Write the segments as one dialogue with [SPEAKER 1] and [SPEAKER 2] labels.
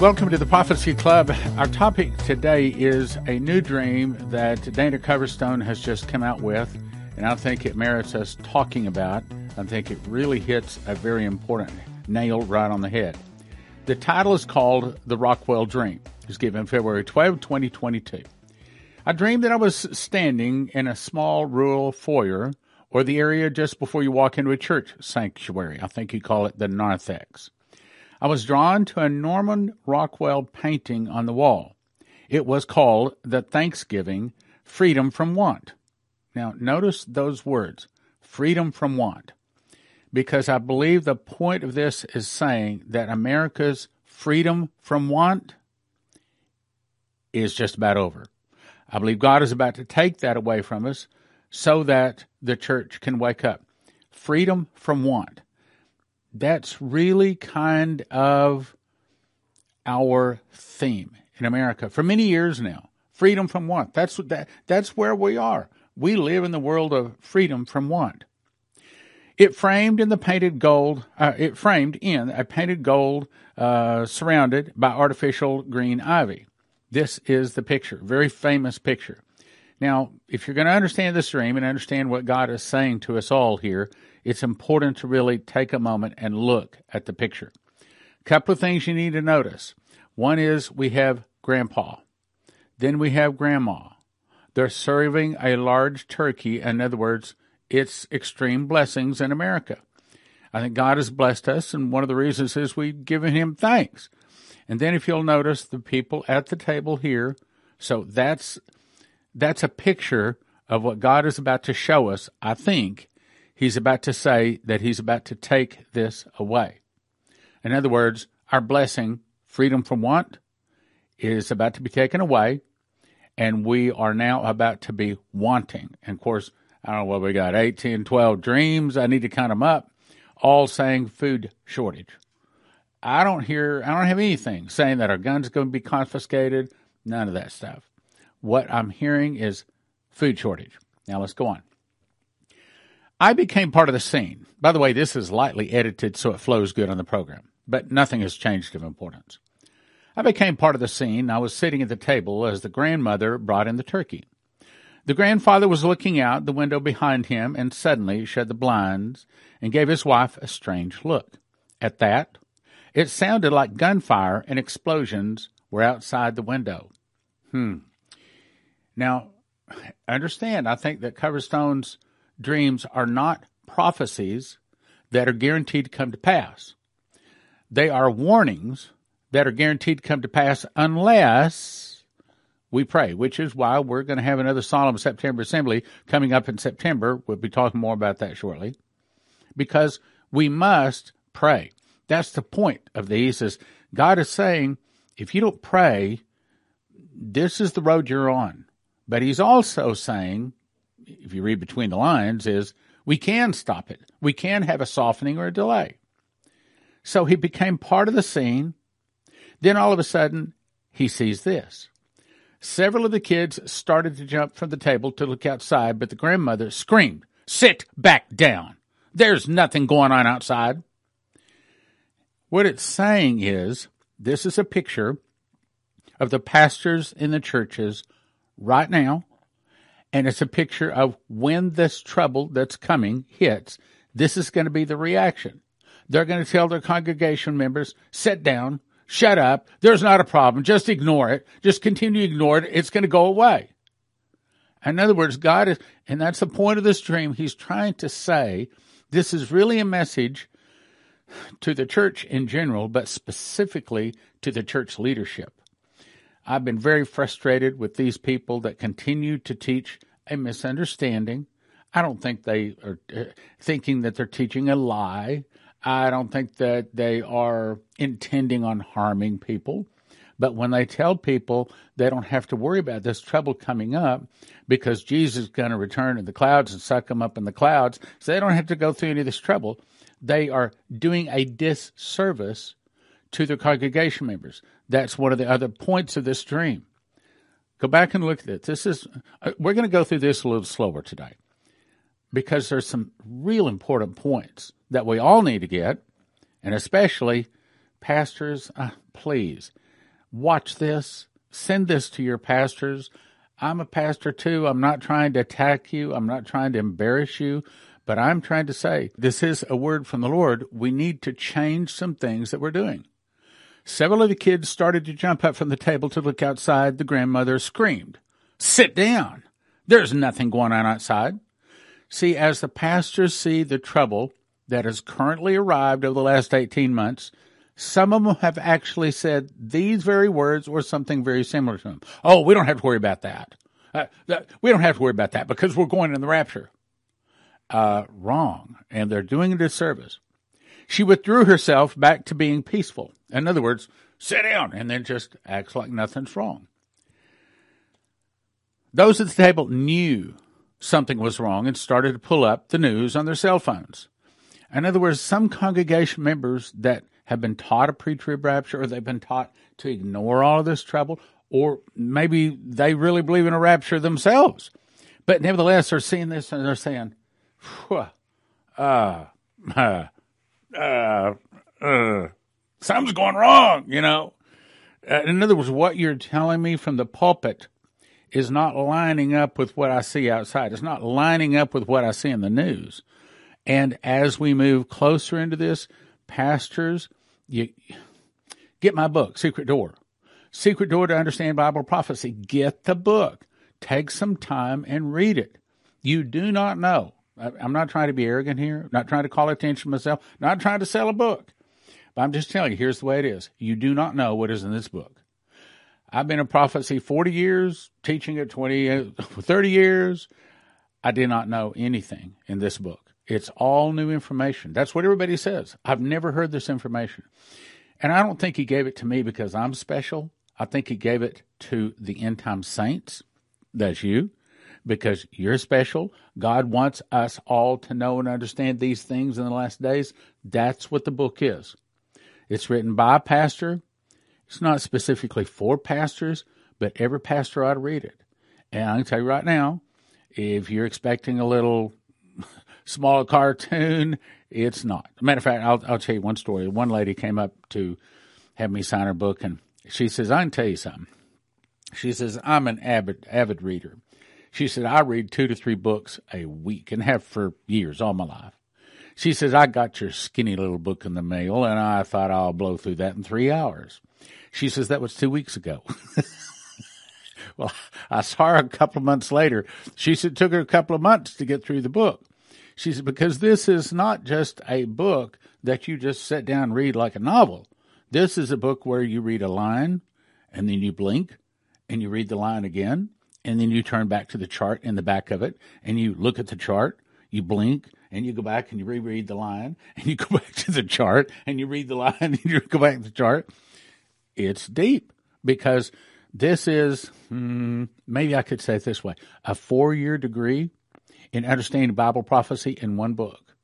[SPEAKER 1] Welcome to the Prophecy Club. Our topic today is a new dream that Dana Coverstone has just come out with, and I think it merits us talking about. I think it really hits a very important nail right on the head. The title is called The Rockwell Dream. It was given February 12, 2022. I dreamed that I was standing in a small rural foyer or the area just before you walk into a church sanctuary. I think you call it the narthex. I was drawn to a Norman Rockwell painting on the wall. It was called The Thanksgiving Freedom from Want. Now, notice those words freedom from want. Because I believe the point of this is saying that America's freedom from want is just about over. I believe God is about to take that away from us so that the church can wake up. Freedom from want that's really kind of our theme in America for many years now. Freedom from want. That's that that's where we are. We live in the world of freedom from want. It framed in the painted gold. Uh, it framed in a painted gold, uh, surrounded by artificial green ivy. This is the picture, very famous picture. Now, if you're going to understand this dream and understand what God is saying to us all here, it's important to really take a moment and look at the picture. A couple of things you need to notice. One is we have grandpa. Then we have grandma. They're serving a large turkey. In other words, it's extreme blessings in America. I think God has blessed us, and one of the reasons is we've given Him thanks. And then, if you'll notice, the people at the table here. So that's that's a picture of what God is about to show us. I think he's about to say that he's about to take this away. In other words, our blessing, freedom from want, is about to be taken away, and we are now about to be wanting. And of course, I don't know what we got 18, 12 dreams. I need to count them up, all saying food shortage. I don't hear, I don't have anything saying that our guns are going to be confiscated, none of that stuff. What I'm hearing is food shortage. Now let's go on. I became part of the scene. By the way, this is lightly edited so it flows good on the program, but nothing has changed of importance. I became part of the scene. I was sitting at the table as the grandmother brought in the turkey. The grandfather was looking out the window behind him and suddenly shut the blinds and gave his wife a strange look. At that, it sounded like gunfire and explosions were outside the window. Hmm. Now, understand, I think that Coverstone's dreams are not prophecies that are guaranteed to come to pass. They are warnings that are guaranteed to come to pass unless we pray, which is why we're going to have another solemn September assembly coming up in September. We'll be talking more about that shortly. Because we must pray. That's the point of these is God is saying, if you don't pray, this is the road you're on. But he's also saying, if you read between the lines, is we can stop it. We can have a softening or a delay. So he became part of the scene. Then all of a sudden, he sees this. Several of the kids started to jump from the table to look outside, but the grandmother screamed, Sit back down. There's nothing going on outside. What it's saying is this is a picture of the pastors in the churches right now and it's a picture of when this trouble that's coming hits, this is going to be the reaction. They're going to tell their congregation members, sit down, shut up, there's not a problem, just ignore it, just continue to ignore it, it's going to go away. In other words, God is, and that's the point of this dream, He's trying to say this is really a message to the church in general, but specifically to the church leadership. I've been very frustrated with these people that continue to teach a misunderstanding. I don't think they are uh, thinking that they're teaching a lie. I don't think that they are intending on harming people. But when they tell people they don't have to worry about this trouble coming up because Jesus is going to return in the clouds and suck them up in the clouds, so they don't have to go through any of this trouble, they are doing a disservice to their congregation members. That's one of the other points of this dream. Go back and look at it. This is uh, we're going to go through this a little slower today because there's some real important points that we all need to get, and especially pastors. Uh, please Watch this. Send this to your pastors. I'm a pastor too. I'm not trying to attack you. I'm not trying to embarrass you. But I'm trying to say this is a word from the Lord. We need to change some things that we're doing. Several of the kids started to jump up from the table to look outside. The grandmother screamed, Sit down. There's nothing going on outside. See, as the pastors see the trouble that has currently arrived over the last 18 months, some of them have actually said these very words or something very similar to them. Oh, we don't have to worry about that. Uh, we don't have to worry about that because we're going in the rapture. Uh, wrong. And they're doing a disservice. She withdrew herself back to being peaceful. In other words, sit down and then just acts like nothing's wrong. Those at the table knew something was wrong and started to pull up the news on their cell phones. In other words, some congregation members that have been taught a pre-trib rapture or they've been taught to ignore all of this trouble, or maybe they really believe in a rapture themselves. But nevertheless, they're seeing this and they're saying, uh, uh, uh, uh, something's going wrong, you know. Uh, in other words, what you're telling me from the pulpit is not lining up with what I see outside. It's not lining up with what I see in the news. And as we move closer into this, pastors, you get my book, Secret Door. Secret Door to Understand Bible Prophecy. Get the book. Take some time and read it. You do not know. I'm not trying to be arrogant here, not trying to call attention to myself, not trying to sell a book. But I'm just telling you, here's the way it is. You do not know what is in this book. I've been in prophecy 40 years, teaching it 20, uh, 30 years. I did not know anything in this book. It's all new information. That's what everybody says. I've never heard this information. And I don't think he gave it to me because I'm special. I think he gave it to the end time saints. That's you because you're special. God wants us all to know and understand these things in the last days. That's what the book is. It's written by a pastor. It's not specifically for pastors, but every pastor ought to read it. And I can tell you right now, if you're expecting a little small cartoon, it's not. matter of fact, I'll, I'll tell you one story. One lady came up to have me sign her book, and she says, "I can tell you something." She says, "I'm an avid avid reader." She said, "I read two to three books a week and have for years, all my life." She says, I got your skinny little book in the mail and I thought I'll blow through that in three hours. She says, that was two weeks ago. well, I saw her a couple of months later. She said it took her a couple of months to get through the book. She said, because this is not just a book that you just sit down and read like a novel. This is a book where you read a line and then you blink and you read the line again and then you turn back to the chart in the back of it and you look at the chart, you blink and you go back and you reread the line and you go back to the chart and you read the line and you go back to the chart. It's deep because this is, hmm, maybe I could say it this way, a four year degree in understanding Bible prophecy in one book.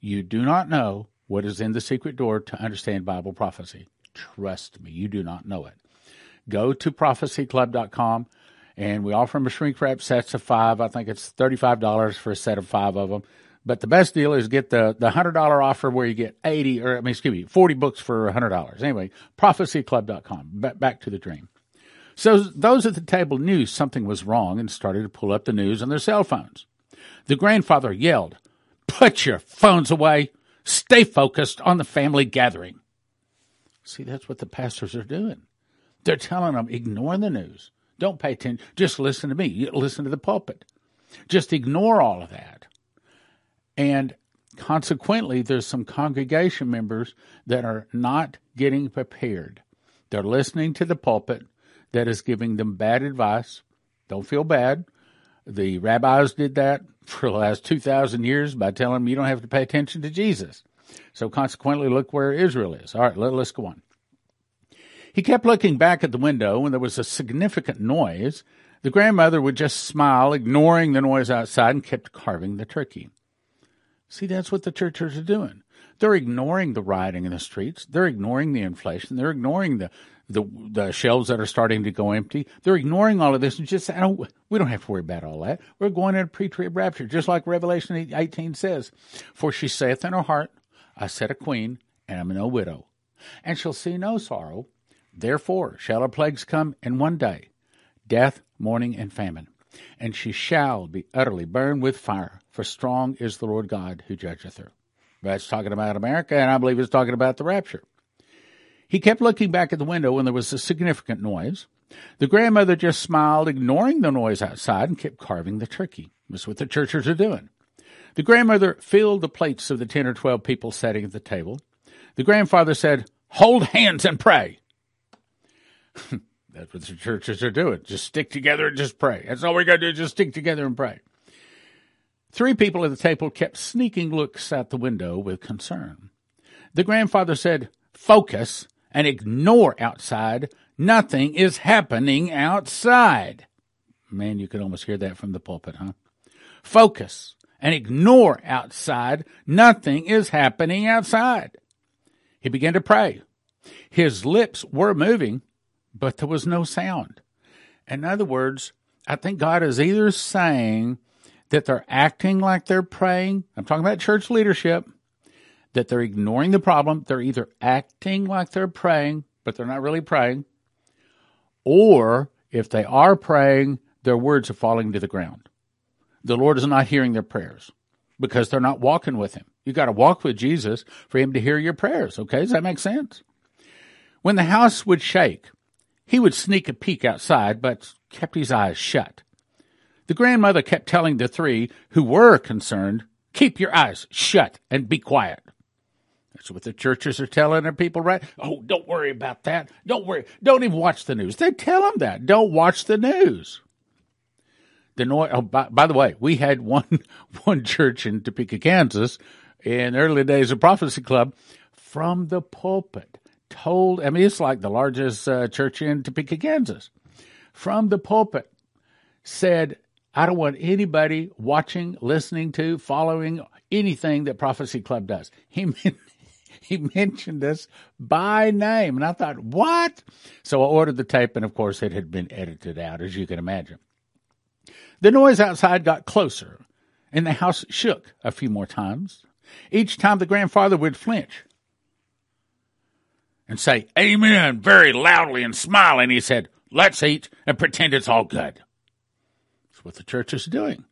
[SPEAKER 1] You do not know what is in the secret door to understand Bible prophecy. Trust me, you do not know it. Go to prophecyclub.com and we offer them a shrink wrap sets of five. I think it's $35 for a set of five of them. But the best deal is get the, the $100 offer where you get 80 or, I mean, excuse me, 40 books for a $100. Anyway, prophecyclub.com. Back, back to the dream. So those at the table knew something was wrong and started to pull up the news on their cell phones. The grandfather yelled, Put your phones away. Stay focused on the family gathering. See, that's what the pastors are doing. They're telling them, ignore the news. Don't pay attention. Just listen to me. Listen to the pulpit. Just ignore all of that. And consequently, there's some congregation members that are not getting prepared. They're listening to the pulpit that is giving them bad advice. Don't feel bad. The rabbis did that for the last 2,000 years by telling them you don't have to pay attention to Jesus. So consequently, look where Israel is. All right, let, us go on. He kept looking back at the window when there was a significant noise. The grandmother would just smile, ignoring the noise outside, and kept carving the turkey. See, that's what the churches are doing. They're ignoring the rioting in the streets. They're ignoring the inflation. They're ignoring the, the, the shelves that are starting to go empty. They're ignoring all of this and just, I don't, oh, we don't have to worry about all that. We're going into pre-trib rapture, just like Revelation 18 says. For she saith in her heart, I set a queen and I am no widow, and shall see no sorrow, Therefore shall her plagues come in one day death, mourning, and famine. And she shall be utterly burned with fire, for strong is the Lord God who judgeth her. That's talking about America, and I believe it's talking about the rapture. He kept looking back at the window when there was a significant noise. The grandmother just smiled, ignoring the noise outside, and kept carving the turkey. That's what the churches are doing. The grandmother filled the plates of the ten or twelve people sitting at the table. The grandfather said, Hold hands and pray. That's what the churches are doing. Just stick together and just pray. That's all we got to do, just stick together and pray. Three people at the table kept sneaking looks out the window with concern. The grandfather said, Focus and ignore outside. Nothing is happening outside. Man, you could almost hear that from the pulpit, huh? Focus and ignore outside. Nothing is happening outside. He began to pray. His lips were moving, but there was no sound. In other words, I think God is either saying that they're acting like they're praying. I'm talking about church leadership, that they're ignoring the problem. They're either acting like they're praying, but they're not really praying. Or if they are praying, their words are falling to the ground. The Lord is not hearing their prayers because they're not walking with Him. You got to walk with Jesus for Him to hear your prayers. Okay. Does that make sense? When the house would shake, he would sneak a peek outside, but kept his eyes shut. The grandmother kept telling the three who were concerned, keep your eyes shut and be quiet. That's what the churches are telling their people, right? Oh, don't worry about that. Don't worry. Don't even watch the news. They tell them that. Don't watch the news. The noise. Oh, by, by the way, we had one one church in Topeka, Kansas, in early days of Prophecy Club, from the pulpit told, I mean, it's like the largest uh, church in Topeka, Kansas, from the pulpit said, I don't want anybody watching, listening to, following anything that Prophecy Club does. He he mentioned us by name, and I thought, what? So I ordered the tape, and of course, it had been edited out, as you can imagine. The noise outside got closer, and the house shook a few more times. Each time the grandfather would flinch and say, Amen, very loudly and smiling. He said, Let's eat and pretend it's all good. That's what the church is doing.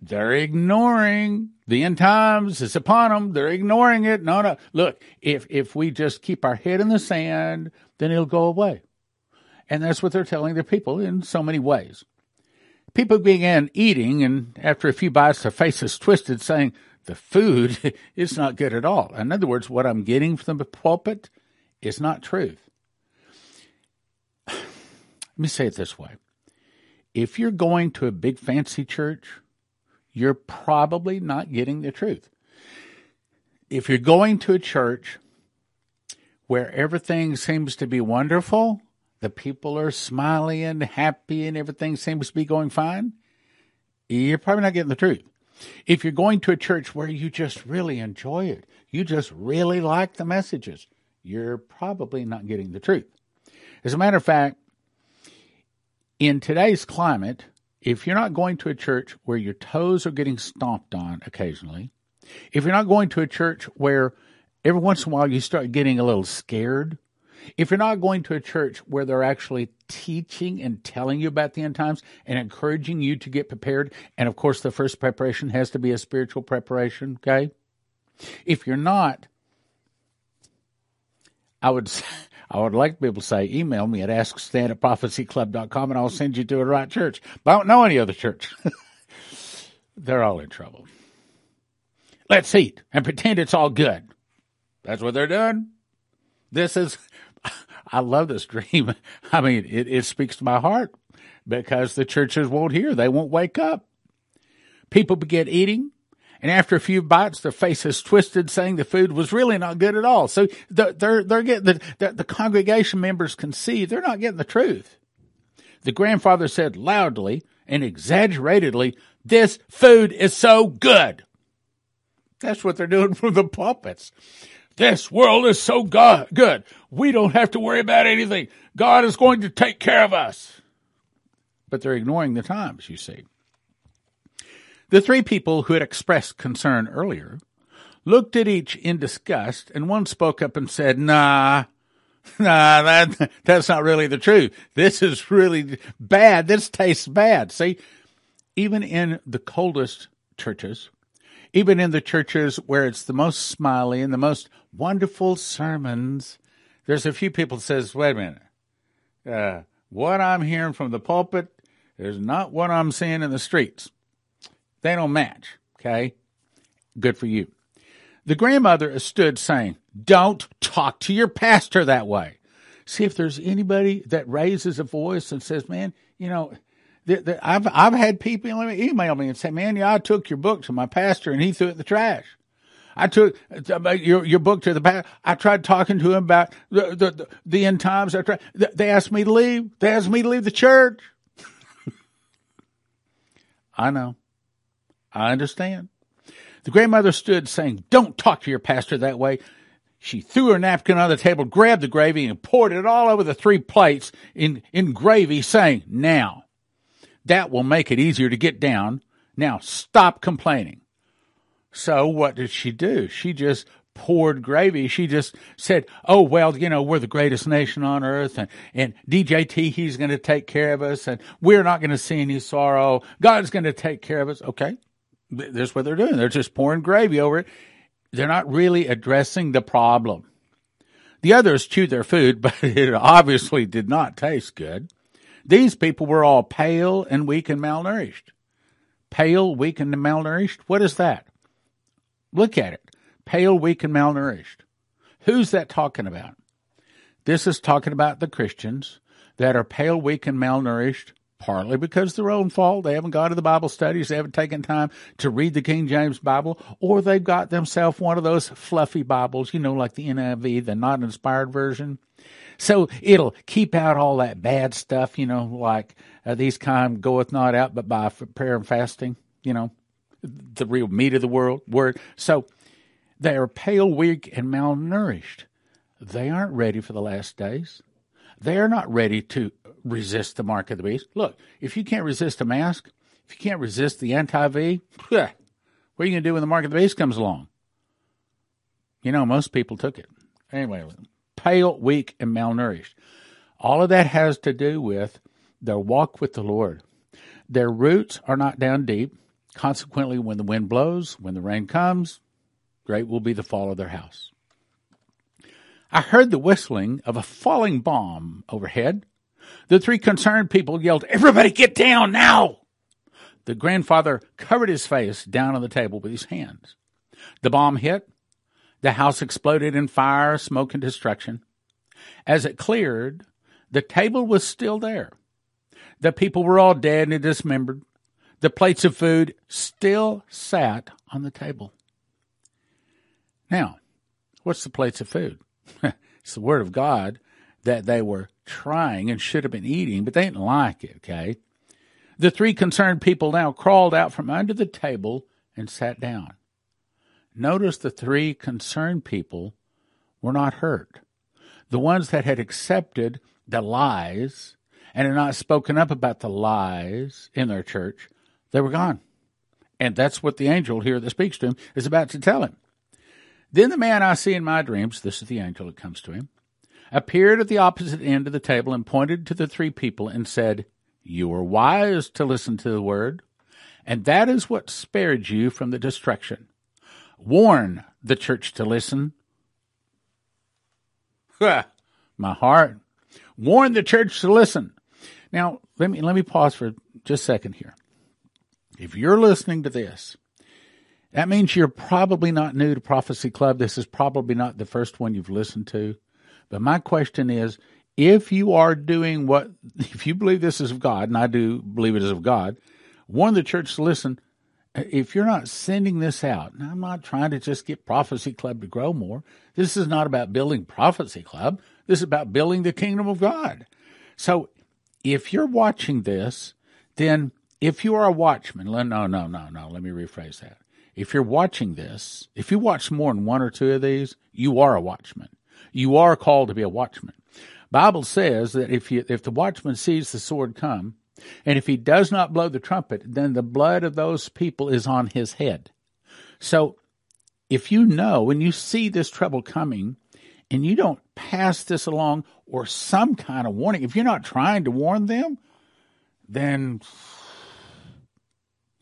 [SPEAKER 1] They're ignoring the end times is upon them. They're ignoring it. No, no. Look, if if we just keep our head in the sand, then it'll go away. And that's what they're telling their people in so many ways. People began eating, and after a few bites, their faces twisted, saying, The food is not good at all. In other words, what I'm getting from the pulpit is not truth. Let me say it this way if you're going to a big fancy church, you're probably not getting the truth. If you're going to a church where everything seems to be wonderful, the people are smiling and happy and everything seems to be going fine, you're probably not getting the truth. If you're going to a church where you just really enjoy it, you just really like the messages, you're probably not getting the truth. As a matter of fact, in today's climate, if you're not going to a church where your toes are getting stomped on occasionally, if you're not going to a church where every once in a while you start getting a little scared, if you're not going to a church where they're actually teaching and telling you about the end times and encouraging you to get prepared, and of course, the first preparation has to be a spiritual preparation, okay? If you're not, I would I would like to be able to say, email me at askstan at prophecyclub.com and I'll send you to the right church. But I don't know any other church. they're all in trouble. Let's eat and pretend it's all good. That's what they're doing. This is, I love this dream. I mean, it, it speaks to my heart because the churches won't hear. They won't wake up. People begin eating and after a few bites, their faces twisted, saying the food was really not good at all. So they're, they're, getting the, the, the congregation members can see they're not getting the truth. The grandfather said loudly and exaggeratedly, this food is so good. That's what they're doing from the pulpits. This world is so God, good. We don't have to worry about anything. God is going to take care of us. But they're ignoring the times, you see. The three people who had expressed concern earlier looked at each in disgust, and one spoke up and said, Nah, nah, that, that's not really the truth. This is really bad. This tastes bad. See, even in the coldest churches, even in the churches where it's the most smiley and the most wonderful sermons, there's a few people says, wait a minute, uh, what I'm hearing from the pulpit is not what I'm seeing in the streets. They don't match. Okay. Good for you. The grandmother stood saying, don't talk to your pastor that way. See if there's anybody that raises a voice and says, man, you know, I've, I've had people email me and say, man, yeah, I took your book to my pastor and he threw it in the trash. I took your your book to the pastor. I tried talking to him about the, the, the end times. I tried. They asked me to leave. They asked me to leave the church. I know. I understand. The grandmother stood saying, Don't talk to your pastor that way. She threw her napkin on the table, grabbed the gravy, and poured it all over the three plates in, in gravy, saying, Now, that will make it easier to get down. Now, stop complaining. So, what did she do? She just poured gravy. She just said, Oh, well, you know, we're the greatest nation on earth and, and DJT, he's going to take care of us and we're not going to see any sorrow. God's going to take care of us. Okay. That's what they're doing. They're just pouring gravy over it. They're not really addressing the problem. The others chewed their food, but it obviously did not taste good. These people were all pale and weak and malnourished. Pale, weak, and malnourished? What is that? Look at it. Pale, weak, and malnourished. Who's that talking about? This is talking about the Christians that are pale, weak, and malnourished partly because their own fault. They haven't gone to the Bible studies. They haven't taken time to read the King James Bible, or they've got themselves one of those fluffy Bibles, you know, like the NIV, the not inspired version. So it'll keep out all that bad stuff, you know, like uh, these kind goeth not out but by prayer and fasting, you know, the real meat of the world word. So they are pale, weak, and malnourished. They aren't ready for the last days. They are not ready to resist the mark of the beast. Look, if you can't resist a mask, if you can't resist the anti V, what are you going to do when the mark of the beast comes along? You know, most people took it. Anyway, pale, weak, and malnourished. All of that has to do with their walk with the Lord. Their roots are not down deep. Consequently, when the wind blows, when the rain comes, great will be the fall of their house. I heard the whistling of a falling bomb overhead. The three concerned people yelled, Everybody get down now! The grandfather covered his face down on the table with his hands. The bomb hit. The house exploded in fire, smoke, and destruction. As it cleared, the table was still there. The people were all dead and dismembered. The plates of food still sat on the table. Now, what's the plates of food? it's the Word of God that they were trying and should have been eating, but they didn't like it, okay? The three concerned people now crawled out from under the table and sat down. Notice the three concerned people were not hurt. The ones that had accepted the lies and had not spoken up about the lies in their church, they were gone. And that's what the angel here that speaks to him is about to tell him. Then the man I see in my dreams, this is the angel that comes to him, appeared at the opposite end of the table and pointed to the three people and said, You were wise to listen to the word, and that is what spared you from the destruction. Warn the church to listen. My heart. Warn the church to listen. Now, let me, let me pause for just a second here. If you're listening to this, that means you're probably not new to Prophecy Club. This is probably not the first one you've listened to. But my question is if you are doing what, if you believe this is of God, and I do believe it is of God, warn the church to listen. If you're not sending this out, and I'm not trying to just get Prophecy Club to grow more. This is not about building Prophecy Club. This is about building the kingdom of God. So if you're watching this, then if you are a watchman, no, no, no, no, let me rephrase that. If you're watching this, if you watch more than one or two of these, you are a watchman. You are called to be a watchman. Bible says that if you, if the watchman sees the sword come, and if he does not blow the trumpet, then the blood of those people is on his head. So if you know and you see this trouble coming, and you don't pass this along or some kind of warning. If you're not trying to warn them, then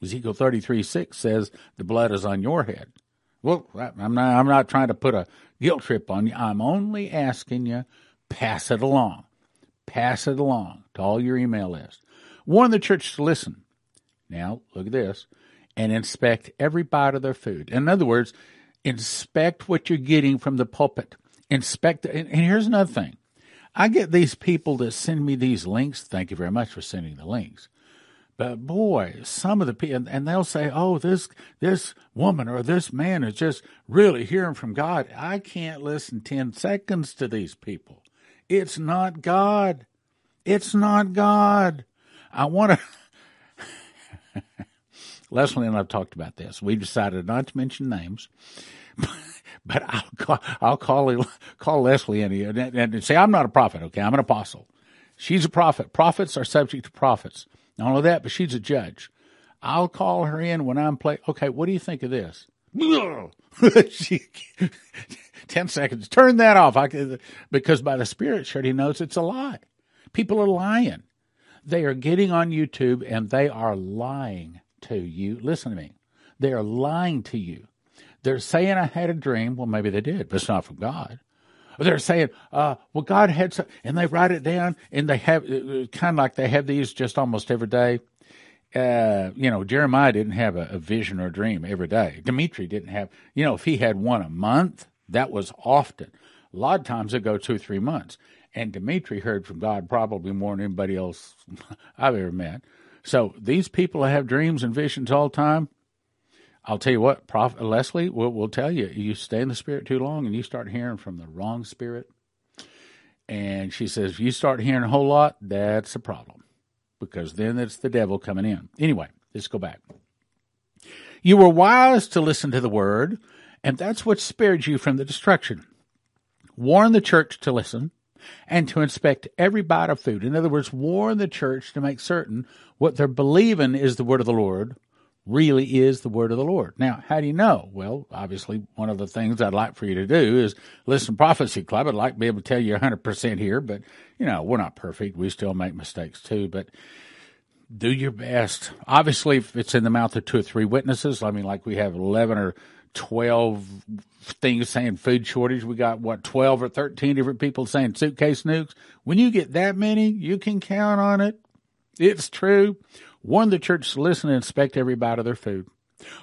[SPEAKER 1] Ezekiel 33 6 says the blood is on your head. Well, I'm not, I'm not trying to put a guilt trip on you. I'm only asking you, pass it along. Pass it along to all your email list. Warn the church to listen. Now, look at this and inspect every bite of their food. In other words, inspect what you're getting from the pulpit. Inspect, and here's another thing. I get these people that send me these links. Thank you very much for sending the links. But boy, some of the people, and they'll say, "Oh, this this woman or this man is just really hearing from God." I can't listen ten seconds to these people. It's not God. It's not God. I want to. Leslie and I've talked about this. We decided not to mention names, but I'll call I'll call call Leslie and, and, say I'm not a prophet. Okay, I'm an apostle. She's a prophet. Prophets are subject to prophets. Not only that, but she's a judge. I'll call her in when I'm playing. Okay, what do you think of this? she, ten seconds. Turn that off. I, because by the Spirit, she knows it's a lie. People are lying. They are getting on YouTube and they are lying to you. Listen to me. They are lying to you. They're saying I had a dream. Well, maybe they did, but it's not from God. They're saying, uh, well, God had some, and they write it down, and they have uh, uh, kind of like they have these just almost every day. Uh, you know, Jeremiah didn't have a, a, vision or a dream every day. Dimitri didn't have, you know, if he had one a month, that was often. A lot of times it go two, three months. And Dimitri heard from God probably more than anybody else I've ever met. So these people have dreams and visions all the time. I'll tell you what, Prof, Leslie will, will tell you, you stay in the spirit too long and you start hearing from the wrong spirit. And she says, if you start hearing a whole lot, that's a problem because then it's the devil coming in. Anyway, let's go back. You were wise to listen to the word, and that's what spared you from the destruction. Warn the church to listen and to inspect every bite of food. In other words, warn the church to make certain what they're believing is the word of the Lord really is the word of the Lord. Now, how do you know? Well, obviously, one of the things I'd like for you to do is listen to Prophecy Club. I'd like to be able to tell you 100% here, but, you know, we're not perfect. We still make mistakes too, but do your best. Obviously, if it's in the mouth of two or three witnesses, I mean, like we have 11 or 12 things saying food shortage. We got, what, 12 or 13 different people saying suitcase nukes. When you get that many, you can count on it. It's true. Warn the church to listen and inspect every bite of their food.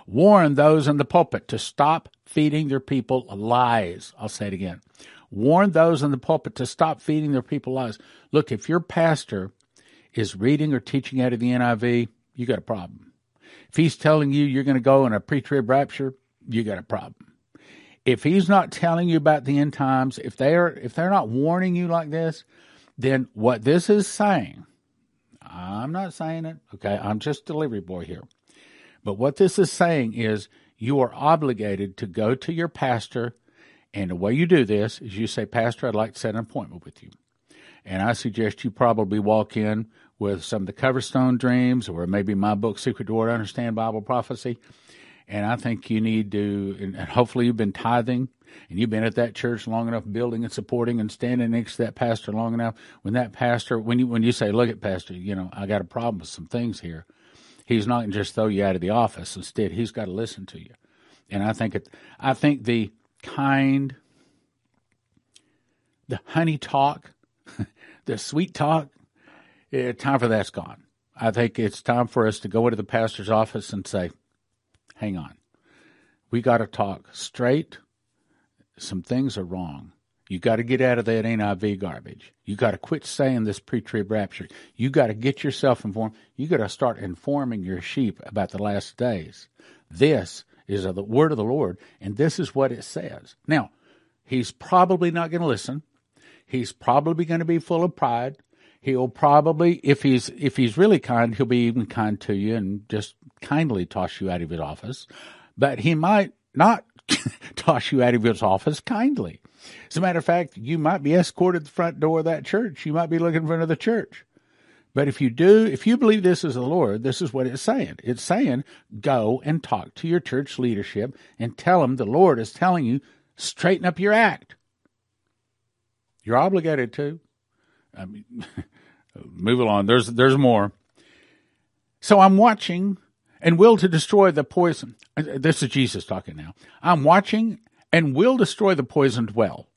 [SPEAKER 1] Warn those in the pulpit to stop feeding their people lies. I'll say it again. Warn those in the pulpit to stop feeding their people lies. Look, if your pastor is reading or teaching out of the NIV, you got a problem. If he's telling you you're going to go in a pre-trib rapture, you got a problem. If he's not telling you about the end times, if they're if they're not warning you like this, then what this is saying I'm not saying it. Okay. I'm just delivery boy here. But what this is saying is you are obligated to go to your pastor. And the way you do this is you say, Pastor, I'd like to set an appointment with you. And I suggest you probably walk in with some of the Coverstone dreams or maybe my book, Secret Door to Understand Bible Prophecy. And I think you need to, and hopefully you've been tithing and you've been at that church long enough, building and supporting and standing next to that pastor long enough. When that pastor, when you when you say, "Look at pastor, you know, I got a problem with some things here," he's not going to just throw you out of the office. Instead, he's got to listen to you. And I think it, I think the kind, the honey talk, the sweet talk, eh, time for that's gone. I think it's time for us to go into the pastor's office and say, "Hang on, we got to talk straight." some things are wrong. You got to get out of that NIV garbage. You got to quit saying this pre-trib rapture. You got to get yourself informed. You got to start informing your sheep about the last days. This is the word of the Lord, and this is what it says. Now, he's probably not going to listen. He's probably going to be full of pride. He'll probably, if he's if he's really kind, he'll be even kind to you and just kindly toss you out of his office. But he might not toss you out of his office kindly. As a matter of fact, you might be escorted the front door of that church. You might be looking for another church. But if you do, if you believe this is the Lord, this is what it's saying. It's saying, go and talk to your church leadership and tell them the Lord is telling you, straighten up your act. You're obligated to. I mean, move along. There's there's more. So I'm watching and will to destroy the poison. This is Jesus talking now. I'm watching and will destroy the poisoned well.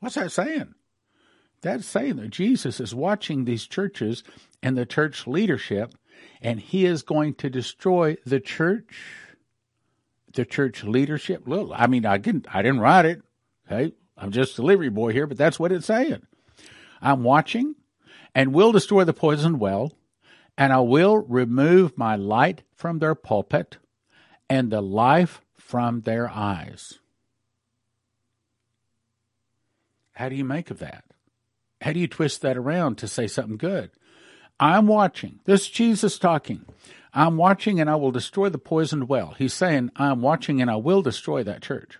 [SPEAKER 1] What's that saying? That's saying that Jesus is watching these churches and the church leadership, and he is going to destroy the church, the church leadership. Look, I mean, I didn't, I didn't write it. Okay, I'm just delivery boy here, but that's what it's saying. I'm watching, and will destroy the poisoned well, and I will remove my light from their pulpit, and the life from their eyes. How do you make of that? How do you twist that around to say something good? I'm watching. This is Jesus talking. I'm watching and I will destroy the poisoned well. He's saying, I'm watching and I will destroy that church.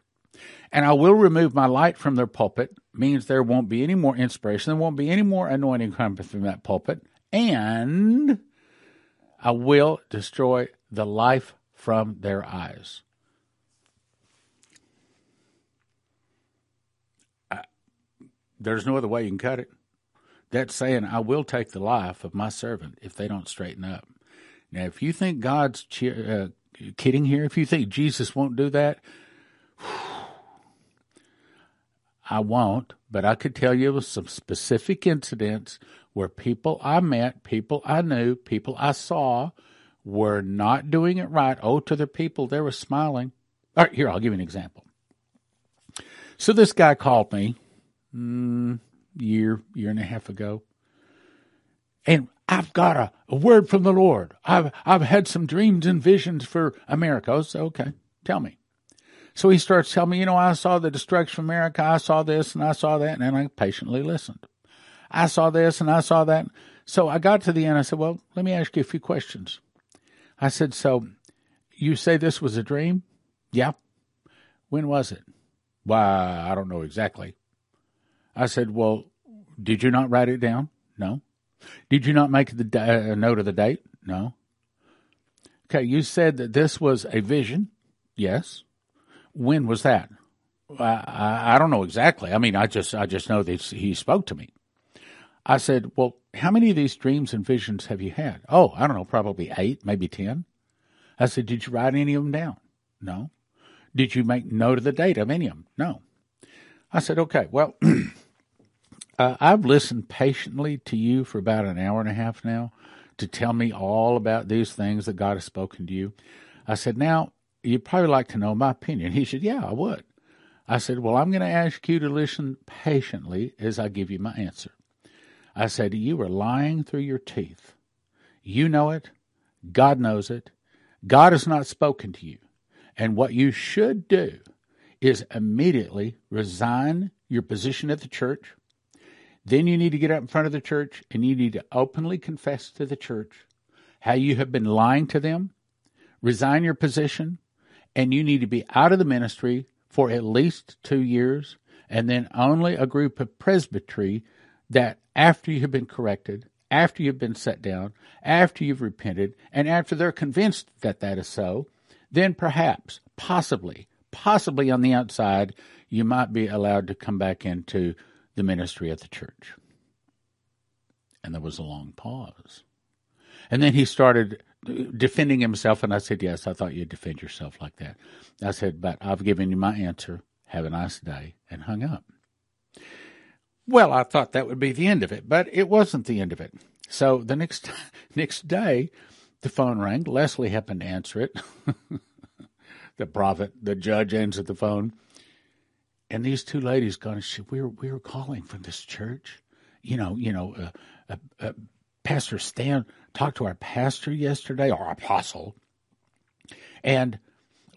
[SPEAKER 1] And I will remove my light from their pulpit, means there won't be any more inspiration. There won't be any more anointing coming from that pulpit. And I will destroy the life from their eyes. There's no other way you can cut it. That's saying, I will take the life of my servant if they don't straighten up. Now, if you think God's uh, kidding here, if you think Jesus won't do that, I won't, but I could tell you some specific incidents where people I met, people I knew, people I saw were not doing it right. Oh, to the people, they were smiling. All right, here, I'll give you an example. So this guy called me mm, year, year and a half ago. And I've got a, a word from the Lord. I've, I've had some dreams and visions for America. I said, okay, tell me. So he starts telling me, you know, I saw the destruction of America. I saw this and I saw that. And I patiently listened. I saw this and I saw that. So I got to the end. I said, well, let me ask you a few questions. I said, so you say this was a dream? Yeah. When was it? Why, I don't know exactly. I said, Well, did you not write it down? No. Did you not make the uh, note of the date? No. Okay, you said that this was a vision. Yes. When was that? I, I, don't know exactly. I mean, I just I just know that he spoke to me. I said, "Well, how many of these dreams and visions have you had?" Oh, I don't know, probably eight, maybe ten. I said, "Did you write any of them down?" No. Did you make note of the date of any of them? No. I said, "Okay, well." Uh, I've listened patiently to you for about an hour and a half now to tell me all about these things that God has spoken to you. I said, Now, you'd probably like to know my opinion. He said, Yeah, I would. I said, Well, I'm going to ask you to listen patiently as I give you my answer. I said, You are lying through your teeth. You know it. God knows it. God has not spoken to you. And what you should do is immediately resign your position at the church then you need to get up in front of the church and you need to openly confess to the church how you have been lying to them, resign your position, and you need to be out of the ministry for at least two years, and then only a group of presbytery that after you have been corrected, after you've been set down, after you've repented, and after they're convinced that that is so, then perhaps, possibly, possibly on the outside, you might be allowed to come back into the ministry at the church. And there was a long pause. And then he started defending himself, and I said, Yes, I thought you'd defend yourself like that. I said, But I've given you my answer. Have a nice day, and hung up. Well, I thought that would be the end of it, but it wasn't the end of it. So the next next day, the phone rang. Leslie happened to answer it. the prophet, the judge answered the phone. And these two ladies gone, we were, we were calling from this church. You know, you know, uh, uh, uh, Pastor Stan talked to our pastor yesterday, our apostle, and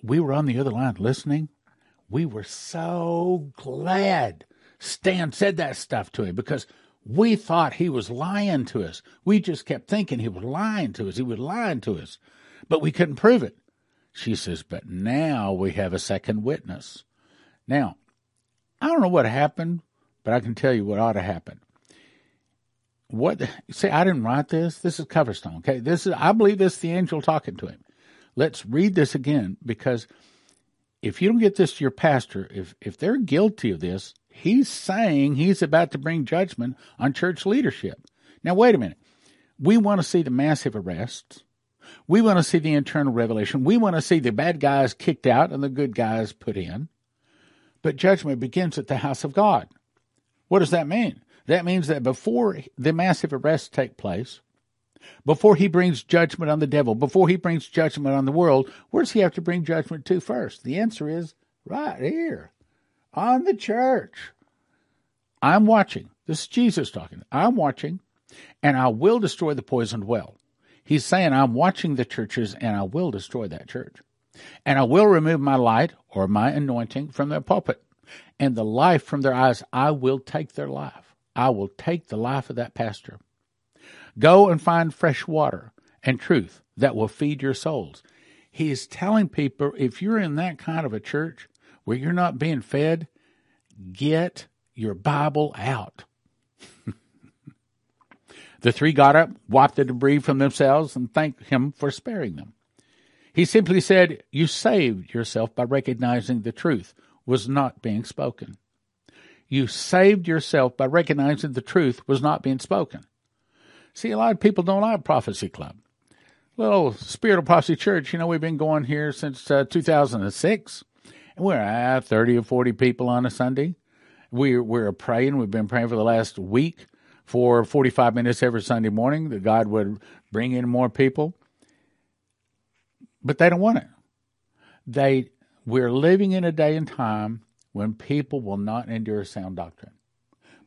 [SPEAKER 1] we were on the other line listening. We were so glad Stan said that stuff to him because we thought he was lying to us. We just kept thinking he was lying to us. He was lying to us, but we couldn't prove it. She says, but now we have a second witness. Now, I don't know what happened, but I can tell you what ought to happen. What say I didn't write this. This is Coverstone. Okay. This is I believe this is the angel talking to him. Let's read this again because if you don't get this to your pastor, if if they're guilty of this, He's saying he's about to bring judgment on church leadership. Now, wait a minute. We want to see the massive arrests. We want to see the internal revelation. We want to see the bad guys kicked out and the good guys put in. But judgment begins at the house of God. What does that mean? That means that before the massive arrests take place, before he brings judgment on the devil, before he brings judgment on the world, where does he have to bring judgment to first? The answer is right here on the church. I'm watching. This is Jesus talking. I'm watching, and I will destroy the poisoned well. He's saying, I'm watching the churches, and I will destroy that church. And I will remove my light or my anointing from their pulpit, and the life from their eyes. I will take their life. I will take the life of that pastor. Go and find fresh water and truth that will feed your souls. He is telling people if you're in that kind of a church where you're not being fed, get your Bible out. the three got up, wiped the debris from themselves, and thanked him for sparing them. He simply said, You saved yourself by recognizing the truth was not being spoken. You saved yourself by recognizing the truth was not being spoken. See, a lot of people don't like Prophecy Club. Little Spirit of Prophecy Church, you know, we've been going here since uh, 2006, and we're at 30 or 40 people on a Sunday. We're, we're praying. We've been praying for the last week for 45 minutes every Sunday morning that God would bring in more people. But they don't want it. They, we're living in a day and time when people will not endure sound doctrine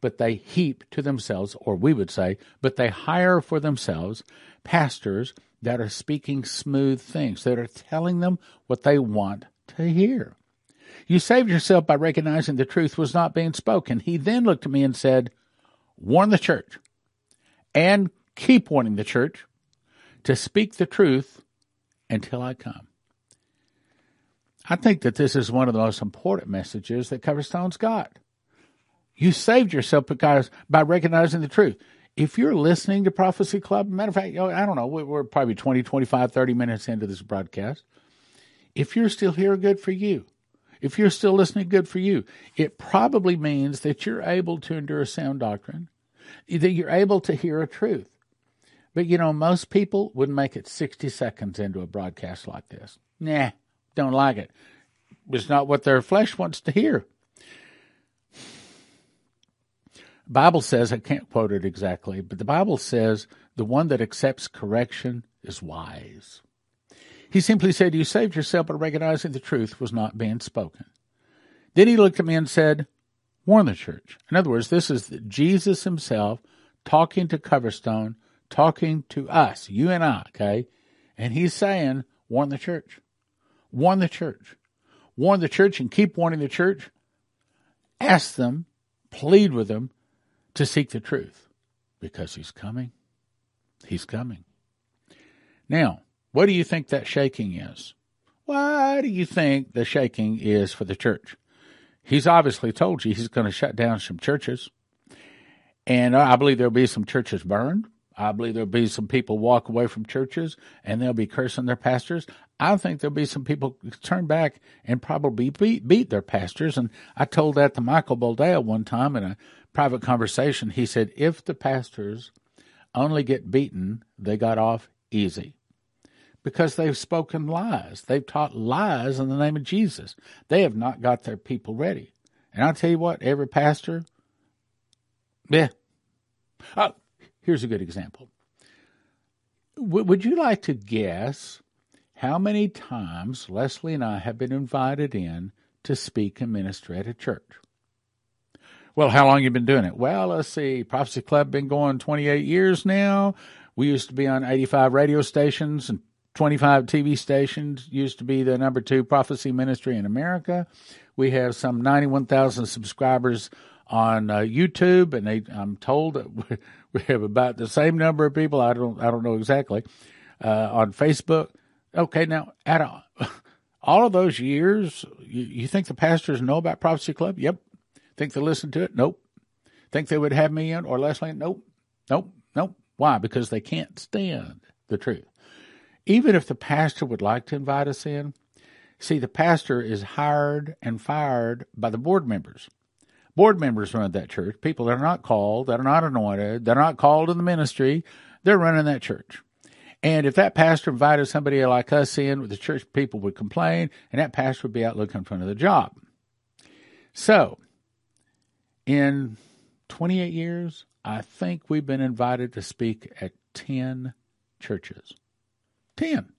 [SPEAKER 1] but they heap to themselves, or we would say, but they hire for themselves pastors that are speaking smooth things, that are telling them what they want to hear. You saved yourself by recognizing the truth was not being spoken. He then looked at me and said, Warn the church and keep warning the church to speak the truth until I come. I think that this is one of the most important messages that Coverstone's got. You saved yourself because by recognizing the truth. If you're listening to Prophecy Club, matter of fact, I don't know, we're probably 20, 25, 30 minutes into this broadcast. If you're still here, good for you. If you're still listening, good for you. It probably means that you're able to endure sound doctrine, that you're able to hear a truth. But you know, most people would make it 60 seconds into a broadcast like this. Nah, don't like it. It's not what their flesh wants to hear. Bible says, I can't quote it exactly, but the Bible says the one that accepts correction is wise. He simply said, You saved yourself by recognizing the truth was not being spoken. Then he looked at me and said, Warn the church. In other words, this is Jesus himself talking to Coverstone, talking to us, you and I, okay? And he's saying, Warn the church. Warn the church. Warn the church and keep warning the church. Ask them, plead with them to seek the truth because he's coming. He's coming. Now, what do you think that shaking is? Why do you think the shaking is for the church? He's obviously told you he's going to shut down some churches. And I believe there'll be some churches burned. I believe there'll be some people walk away from churches and they'll be cursing their pastors. I think there'll be some people turn back and probably beat, beat their pastors. And I told that to Michael Boldea one time in a private conversation, he said, if the pastors only get beaten, they got off easy because they've spoken lies. They've taught lies in the name of Jesus. They have not got their people ready. And I'll tell you what, every pastor, yeah. Oh, here's a good example. W- would you like to guess how many times Leslie and I have been invited in to speak and minister at a church? Well, how long you been doing it? Well, let's see. Prophecy Club been going 28 years now. We used to be on 85 radio stations and 25 TV stations. Used to be the number two prophecy ministry in America. We have some 91,000 subscribers on uh, YouTube, and they, I'm told that we have about the same number of people. I don't, I don't know exactly uh, on Facebook. Okay, now at all of those years, you, you think the pastors know about Prophecy Club? Yep, Think they listen to it? Nope. Think they would have me in or Leslie? Nope. Nope. Nope. Why? Because they can't stand the truth. Even if the pastor would like to invite us in, see, the pastor is hired and fired by the board members. Board members run that church. People that are not called, that are not anointed, that are not called in the ministry, they're running that church. And if that pastor invited somebody like us in, the church people would complain, and that pastor would be out looking for another job. So, in 28 years, I think we've been invited to speak at 10 churches. 10.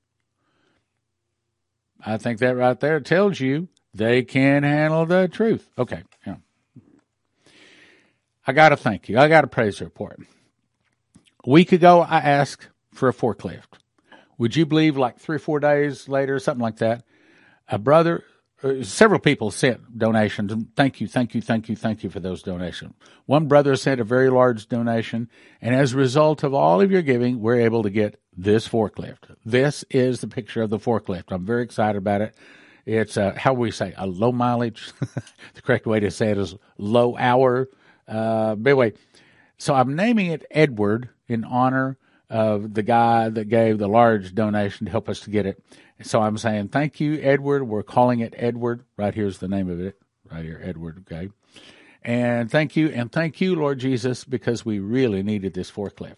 [SPEAKER 1] I think that right there tells you they can handle the truth. Okay. Yeah. I got to thank you. I got a praise report. A week ago, I asked for a forklift. Would you believe, like three or four days later, something like that, a brother, uh, several people sent donations. Thank you, thank you, thank you, thank you for those donations. One brother sent a very large donation, and as a result of all of your giving, we're able to get this forklift. This is the picture of the forklift. I'm very excited about it. It's a, how we say a low mileage. the correct way to say it is low hour. Uh, but anyway, so I'm naming it Edward in honor of the guy that gave the large donation to help us to get it. So I'm saying thank you, Edward. We're calling it Edward. Right here's the name of it. Right here, Edward. Okay. And thank you, and thank you, Lord Jesus, because we really needed this forklift.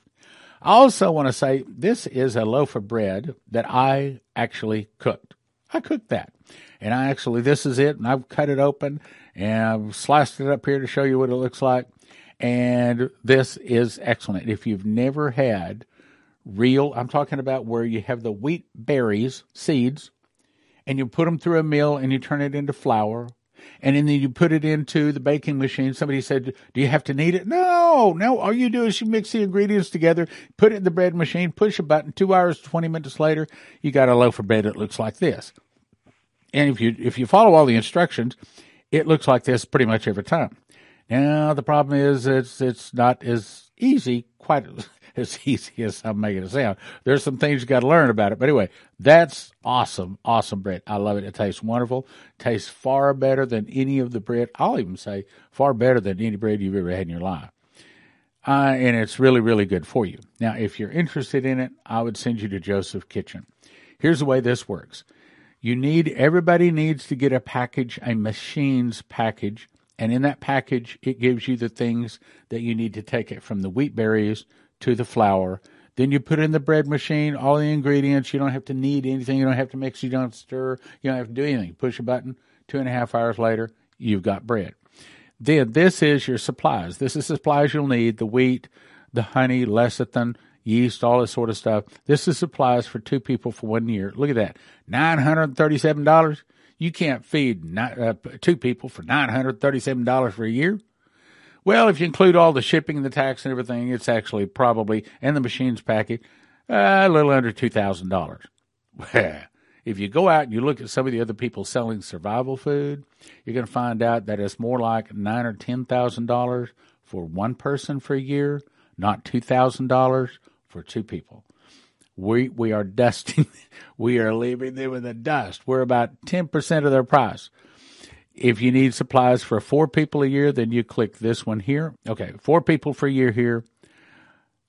[SPEAKER 1] I also want to say this is a loaf of bread that I actually cooked. I cooked that. And I actually, this is it, and I've cut it open and I've sliced it up here to show you what it looks like. And this is excellent. If you've never had real, I'm talking about where you have the wheat berries, seeds, and you put them through a mill and you turn it into flour and then you put it into the baking machine. Somebody said, "Do you have to knead it?" No, no. All you do is you mix the ingredients together, put it in the bread machine, push a button. Two hours, twenty minutes later, you got a loaf of bread that looks like this. And if you if you follow all the instructions, it looks like this pretty much every time. Now the problem is it's it's not as easy quite as easy as I'm making it sound. There's some things you got to learn about it. But anyway, that's awesome, awesome bread. I love it. It tastes wonderful. tastes far better than any of the bread. I'll even say far better than any bread you've ever had in your life. Uh, and it's really, really good for you. Now, if you're interested in it, I would send you to Joseph Kitchen. Here's the way this works. You need, everybody needs to get a package, a machines package. And in that package, it gives you the things that you need to take it from the wheat berries to the flour. Then you put in the bread machine, all the ingredients. You don't have to knead anything. You don't have to mix. You don't stir. You don't have to do anything. Push a button. Two and a half hours later, you've got bread. Then this is your supplies. This is supplies you'll need: the wheat, the honey, lecithin, yeast, all this sort of stuff. This is supplies for two people for one year. Look at that, nine hundred thirty-seven dollars. You can't feed uh, two people for nine hundred thirty-seven dollars for a year. Well, if you include all the shipping and the tax and everything, it's actually probably, and the machines packet, uh, a little under $2,000. If you go out and you look at some of the other people selling survival food, you're going to find out that it's more like nine or ten thousand dollars for one person for a year, not two thousand dollars for two people. We we are dusting, we are leaving them in the dust. We're about ten percent of their price. If you need supplies for four people a year, then you click this one here. Okay, four people for a year here,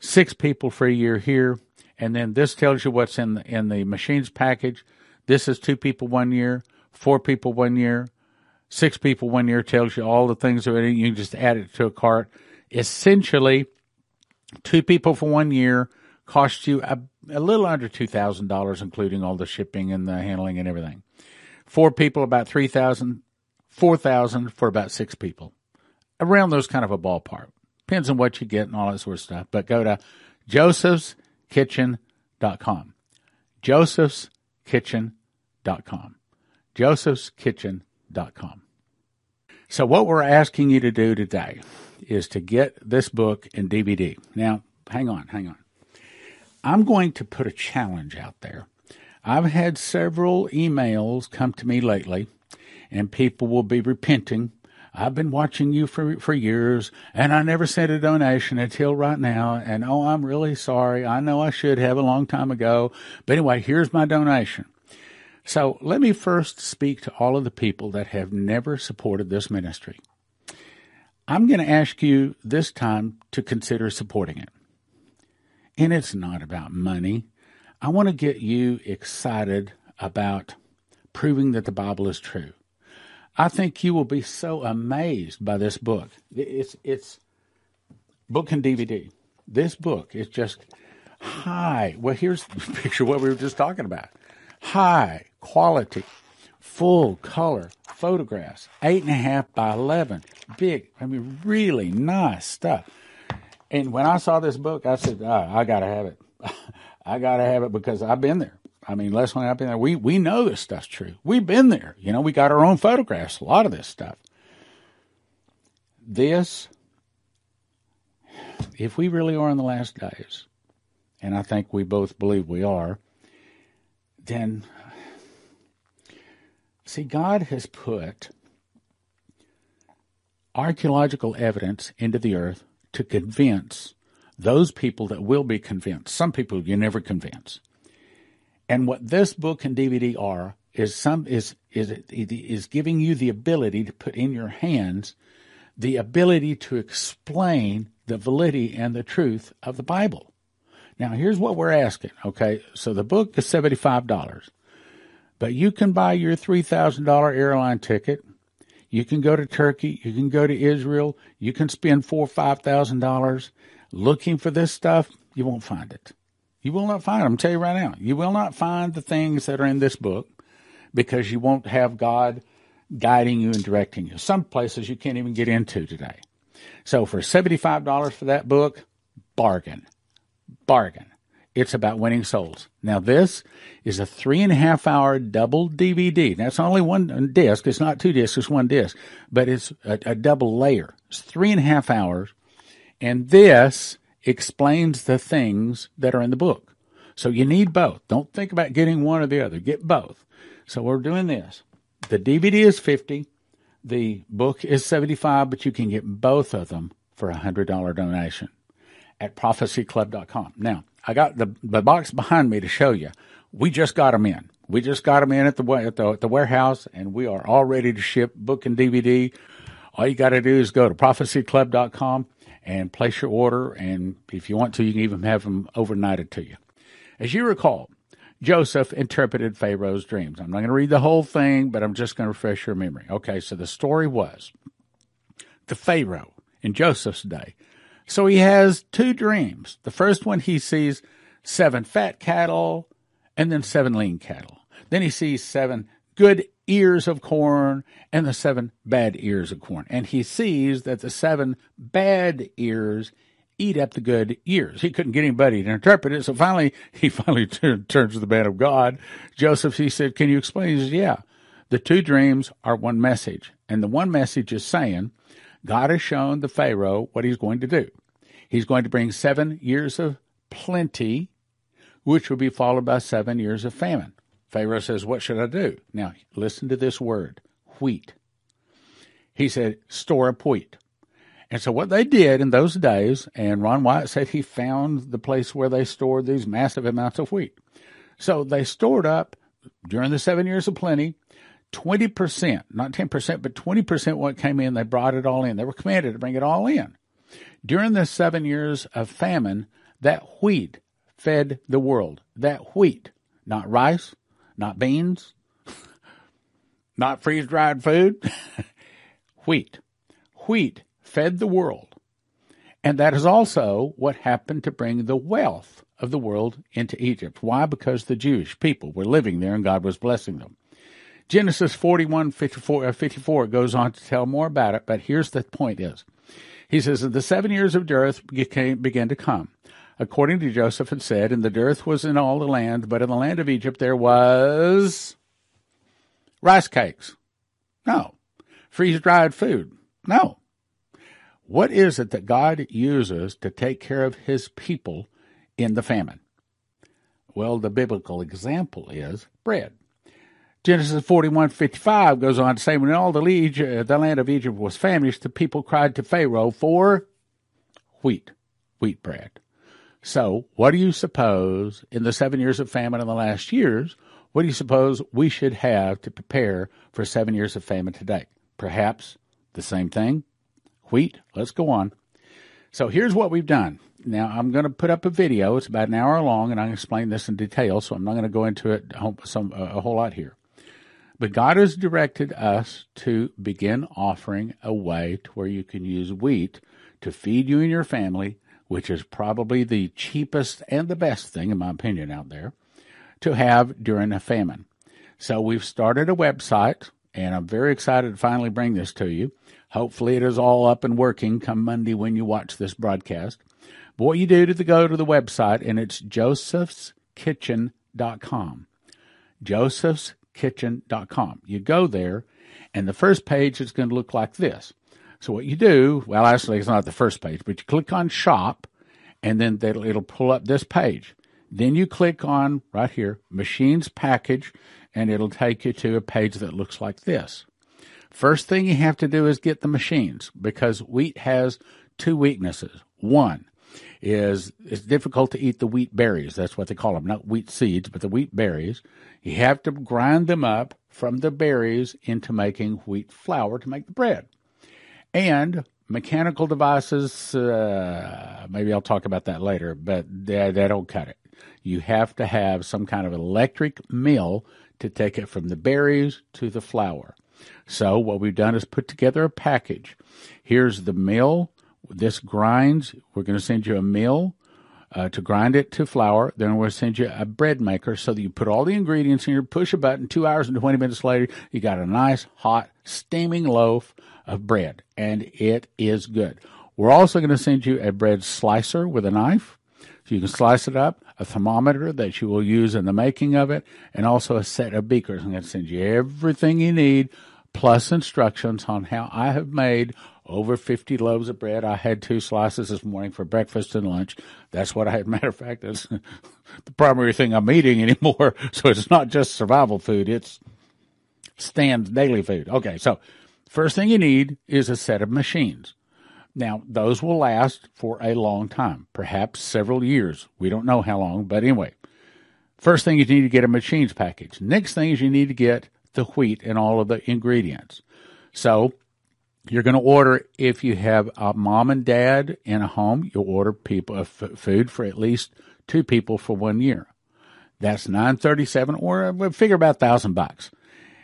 [SPEAKER 1] six people for a year here, and then this tells you what's in the, in the machines package. This is two people one year, four people one year, six people one year tells you all the things that are in it. You can just add it to a cart. Essentially, two people for one year costs you a, a little under two thousand dollars, including all the shipping and the handling and everything. Four people, about three thousand 4000 for about six people. Around those kind of a ballpark. Depends on what you get and all that sort of stuff. But go to josephskitchen.com. josephskitchen.com. josephskitchen.com. So what we're asking you to do today is to get this book in DVD. Now, hang on, hang on. I'm going to put a challenge out there. I've had several emails come to me lately and people will be repenting. I've been watching you for, for years and I never sent a donation until right now. And oh, I'm really sorry. I know I should have a long time ago. But anyway, here's my donation. So let me first speak to all of the people that have never supported this ministry. I'm going to ask you this time to consider supporting it. And it's not about money. I want to get you excited about proving that the Bible is true. I think you will be so amazed by this book. It's it's book and DVD. This book is just high. Well, here's the picture of what we were just talking about. High quality, full color photographs, eight and a half by eleven, big. I mean, really nice stuff. And when I saw this book, I said, oh, I got to have it. I got to have it because I've been there. I mean, Leslie and I've been there. We, we know this stuff's true. We've been there. You know, we got our own photographs, a lot of this stuff. This, if we really are in the last days, and I think we both believe we are, then, see, God has put archaeological evidence into the earth to convince those people that will be convinced. Some people you never convince. And what this book and DVD are is some is is is giving you the ability to put in your hands the ability to explain the validity and the truth of the Bible. Now, here's what we're asking. Okay, so the book is seventy five dollars, but you can buy your three thousand dollar airline ticket. You can go to Turkey. You can go to Israel. You can spend four or five thousand dollars looking for this stuff, you won't find it. You will not find them. I'm tell you right now. You will not find the things that are in this book because you won't have God guiding you and directing you. Some places you can't even get into today. So for $75 for that book, bargain. Bargain. It's about winning souls. Now this is a three and a half hour double DVD. That's only one disc. It's not two discs. It's one disc, but it's a, a double layer. It's three and a half hours and this explains the things that are in the book. So you need both. Don't think about getting one or the other. Get both. So we're doing this. The DVD is 50, the book is 75, but you can get both of them for a $100 donation at prophecyclub.com. Now, I got the, the box behind me to show you. We just got them in. We just got them in at the, at the, at the warehouse, and we are all ready to ship book and DVD. All you got to do is go to prophecyclub.com and place your order. And if you want to, you can even have them overnighted to you. As you recall, Joseph interpreted Pharaoh's dreams. I'm not going to read the whole thing, but I'm just going to refresh your memory. Okay, so the story was the Pharaoh in Joseph's day. So he has two dreams. The first one, he sees seven fat cattle and then seven lean cattle. Then he sees seven good ears of corn and the seven bad ears of corn. And he sees that the seven bad ears eat up the good ears. He couldn't get anybody to interpret it, so finally he finally turns to the man of God. Joseph, he said, Can you explain? He says, Yeah. The two dreams are one message. And the one message is saying, God has shown the Pharaoh what he's going to do. He's going to bring seven years of plenty, which will be followed by seven years of famine. Pharaoh says, What should I do? Now, listen to this word wheat. He said, Store up wheat. And so, what they did in those days, and Ron Wyatt said he found the place where they stored these massive amounts of wheat. So, they stored up during the seven years of plenty 20%, not 10%, but 20% what came in, they brought it all in. They were commanded to bring it all in. During the seven years of famine, that wheat fed the world. That wheat, not rice, not beans, not freeze dried food, wheat. Wheat fed the world. And that is also what happened to bring the wealth of the world into Egypt. Why? Because the Jewish people were living there and God was blessing them. Genesis 41, 54, uh, 54 goes on to tell more about it, but here's the point is. He says, that the seven years of dearth began to come according to Joseph had said, and the dearth was in all the land, but in the land of Egypt there was rice cakes. No. Freeze dried food. No. What is it that God uses to take care of his people in the famine? Well, the biblical example is bread. Genesis 41:55 goes on to say, when all the, the land of Egypt was famished, the people cried to Pharaoh for wheat, wheat bread. So, what do you suppose in the seven years of famine in the last years? What do you suppose we should have to prepare for seven years of famine today? Perhaps the same thing? Wheat? Let's go on. So, here's what we've done. Now, I'm going to put up a video. It's about an hour long, and I'm going to explain this in detail, so I'm not going to go into it a whole lot here. But God has directed us to begin offering a way to where you can use wheat to feed you and your family, which is probably the cheapest and the best thing, in my opinion, out there to have during a famine. So we've started a website, and I'm very excited to finally bring this to you. Hopefully, it is all up and working come Monday when you watch this broadcast. But what you do to go to the website, and it's josephskitchen.com. Josephskitchen.com. You go there, and the first page is going to look like this. So what you do, well, actually, it's not the first page, but you click on shop, and then it'll pull up this page. Then you click on right here, machines package, and it'll take you to a page that looks like this. First thing you have to do is get the machines because wheat has two weaknesses. One is it's difficult to eat the wheat berries. That's what they call them, not wheat seeds, but the wheat berries. You have to grind them up from the berries into making wheat flour to make the bread. And mechanical devices, uh, maybe I'll talk about that later, but they, they don't cut it. You have to have some kind of electric mill to take it from the berries to the flour. So what we've done is put together a package. Here's the mill. This grinds. We're going to send you a mill uh, to grind it to flour. Then we'll send you a bread maker so that you put all the ingredients in here, push a button. Two hours and 20 minutes later, you got a nice, hot, steaming loaf of bread, and it is good. We're also going to send you a bread slicer with a knife so you can slice it up, a thermometer that you will use in the making of it, and also a set of beakers. I'm going to send you everything you need, plus instructions on how I have made over 50 loaves of bread. I had two slices this morning for breakfast and lunch. That's what I had. Matter of fact, that's the primary thing I'm eating anymore. So it's not just survival food, it's Stan's daily food. Okay, so First thing you need is a set of machines. Now, those will last for a long time, perhaps several years. We don't know how long, but anyway. First thing you need to get a machines package. Next thing is you need to get the wheat and all of the ingredients. So, you're going to order if you have a mom and dad in a home, you'll order people uh, food for at least two people for one year. That's 937 or uh, figure about 1000 bucks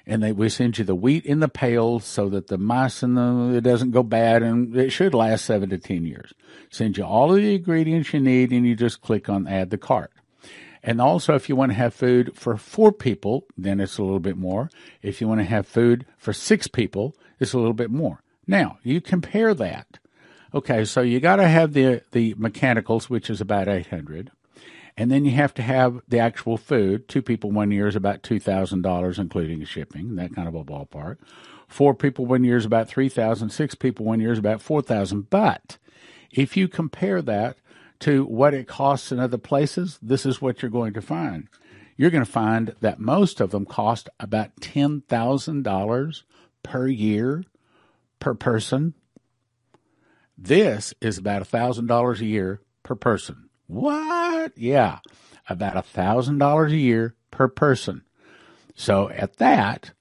[SPEAKER 1] and they we send you the wheat in the pails so that the mice and the it doesn't go bad and it should last seven to ten years. Send you all of the ingredients you need and you just click on add the cart. And also if you want to have food for four people, then it's a little bit more. If you want to have food for six people, it's a little bit more. Now, you compare that. Okay, so you got to have the the mechanicals, which is about 800. And then you have to have the actual food. Two people one year is about $2,000, including shipping, that kind of a ballpark. Four people one year is about 3000 Six people one year is about 4000 But if you compare that to what it costs in other places, this is what you're going to find. You're going to find that most of them cost about $10,000 per year per person. This is about $1,000 a year per person. What? Yeah, about a thousand dollars a year per person. So at that,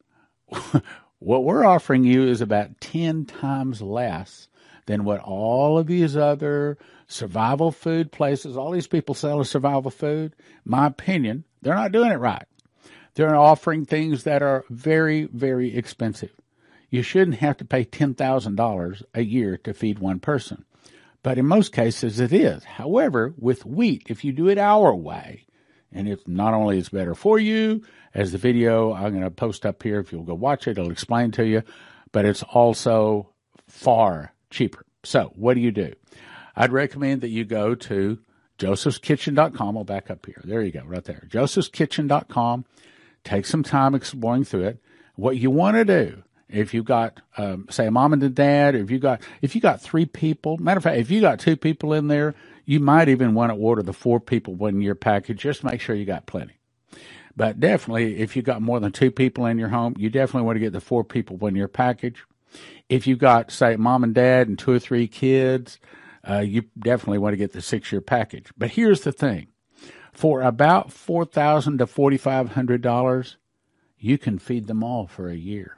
[SPEAKER 1] what we're offering you is about 10 times less than what all of these other survival food places, all these people selling survival food, my opinion, they're not doing it right. They're offering things that are very, very expensive. You shouldn't have to pay $10,000 a year to feed one person but in most cases it is. However, with wheat, if you do it our way, and it's not only is better for you, as the video I'm going to post up here, if you'll go watch it, it'll explain to you, but it's also far cheaper. So what do you do? I'd recommend that you go to josephskitchen.com. I'll back up here. There you go, right there. josephskitchen.com. Take some time exploring through it. What you want to do if you got um, say a mom and a dad, if you got if you got three people, matter of fact, if you got two people in there, you might even want to order the four people one year package. Just make sure you got plenty. But definitely, if you got more than two people in your home, you definitely want to get the four people one year package. If you got say mom and dad and two or three kids, uh, you definitely want to get the six year package. But here's the thing: for about four thousand to forty five hundred dollars, you can feed them all for a year.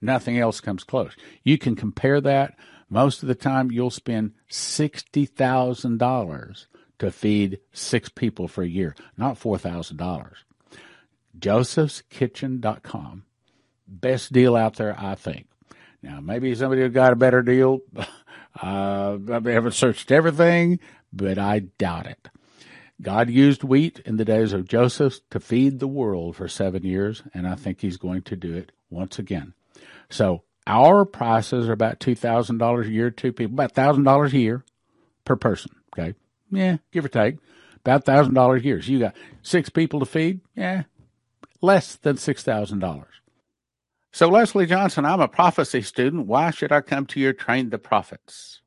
[SPEAKER 1] Nothing else comes close. You can compare that. Most of the time, you'll spend $60,000 to feed six people for a year, not $4,000. josephskitchen.com. Best deal out there, I think. Now, maybe somebody who got a better deal. Uh, I haven't searched everything, but I doubt it. God used wheat in the days of Joseph to feed the world for seven years, and I think he's going to do it once again. So our prices are about $2,000 a year, two people, about $1,000 a year per person. Okay. Yeah, give or take. About $1,000 a year. So you got six people to feed. Yeah, less than $6,000. So, Leslie Johnson, I'm a prophecy student. Why should I come to your Train the Prophets?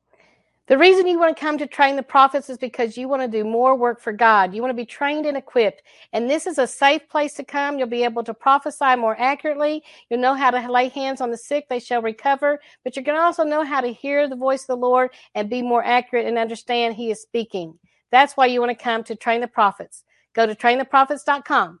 [SPEAKER 2] The reason you want to come to train the prophets is because you want to do more work for God. You want to be trained and equipped. And this is a safe place to come. You'll be able to prophesy more accurately. You'll know how to lay hands on the sick, they shall recover. But you're going to also know how to hear the voice of the Lord and be more accurate and understand He is speaking. That's why you want to come to train the prophets. Go to traintheprophets.com.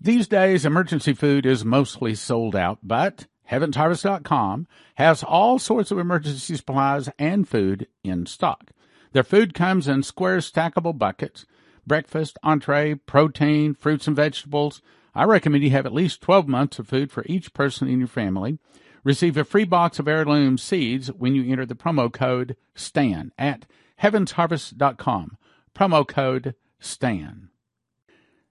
[SPEAKER 1] These days, emergency food is mostly sold out, but HeavensHarvest.com has all sorts of emergency supplies and food in stock. Their food comes in square stackable buckets, breakfast, entree, protein, fruits and vegetables. I recommend you have at least 12 months of food for each person in your family. Receive a free box of heirloom seeds when you enter the promo code STAN at heavensharvest.com. Promo code STAN.